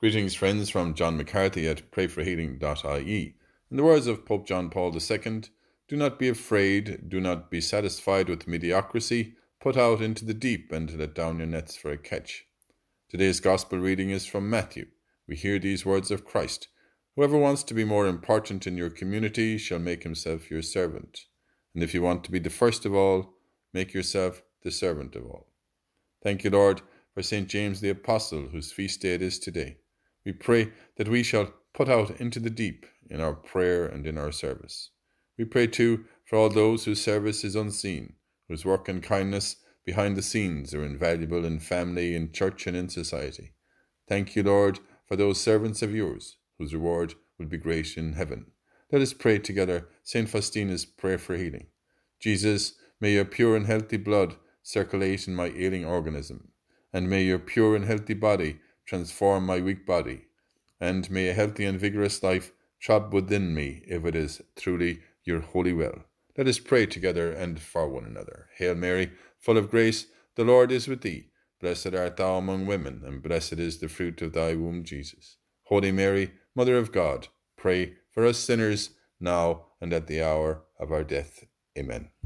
Greetings, friends, from John McCarthy at prayforhealing.ie. In the words of Pope John Paul II, do not be afraid, do not be satisfied with mediocrity, put out into the deep and let down your nets for a catch. Today's Gospel reading is from Matthew. We hear these words of Christ Whoever wants to be more important in your community shall make himself your servant. And if you want to be the first of all, make yourself the servant of all. Thank you, Lord, for St. James the Apostle, whose feast day it is today. We pray that we shall put out into the deep in our prayer and in our service. We pray too for all those whose service is unseen, whose work and kindness behind the scenes are invaluable in family, in church, and in society. Thank you, Lord, for those servants of yours, whose reward will be great in heaven. Let us pray together St. Faustina's prayer for healing. Jesus, may your pure and healthy blood circulate in my ailing organism, and may your pure and healthy body transform my weak body, and may a healthy and vigorous life throb within me if it is truly your holy will. Let us pray together and for one another. Hail Mary, full of grace, the Lord is with thee. Blessed art thou among women, and blessed is the fruit of thy womb, Jesus. Holy Mary, Mother of God, pray for us sinners, now and at the hour of our death. Amen.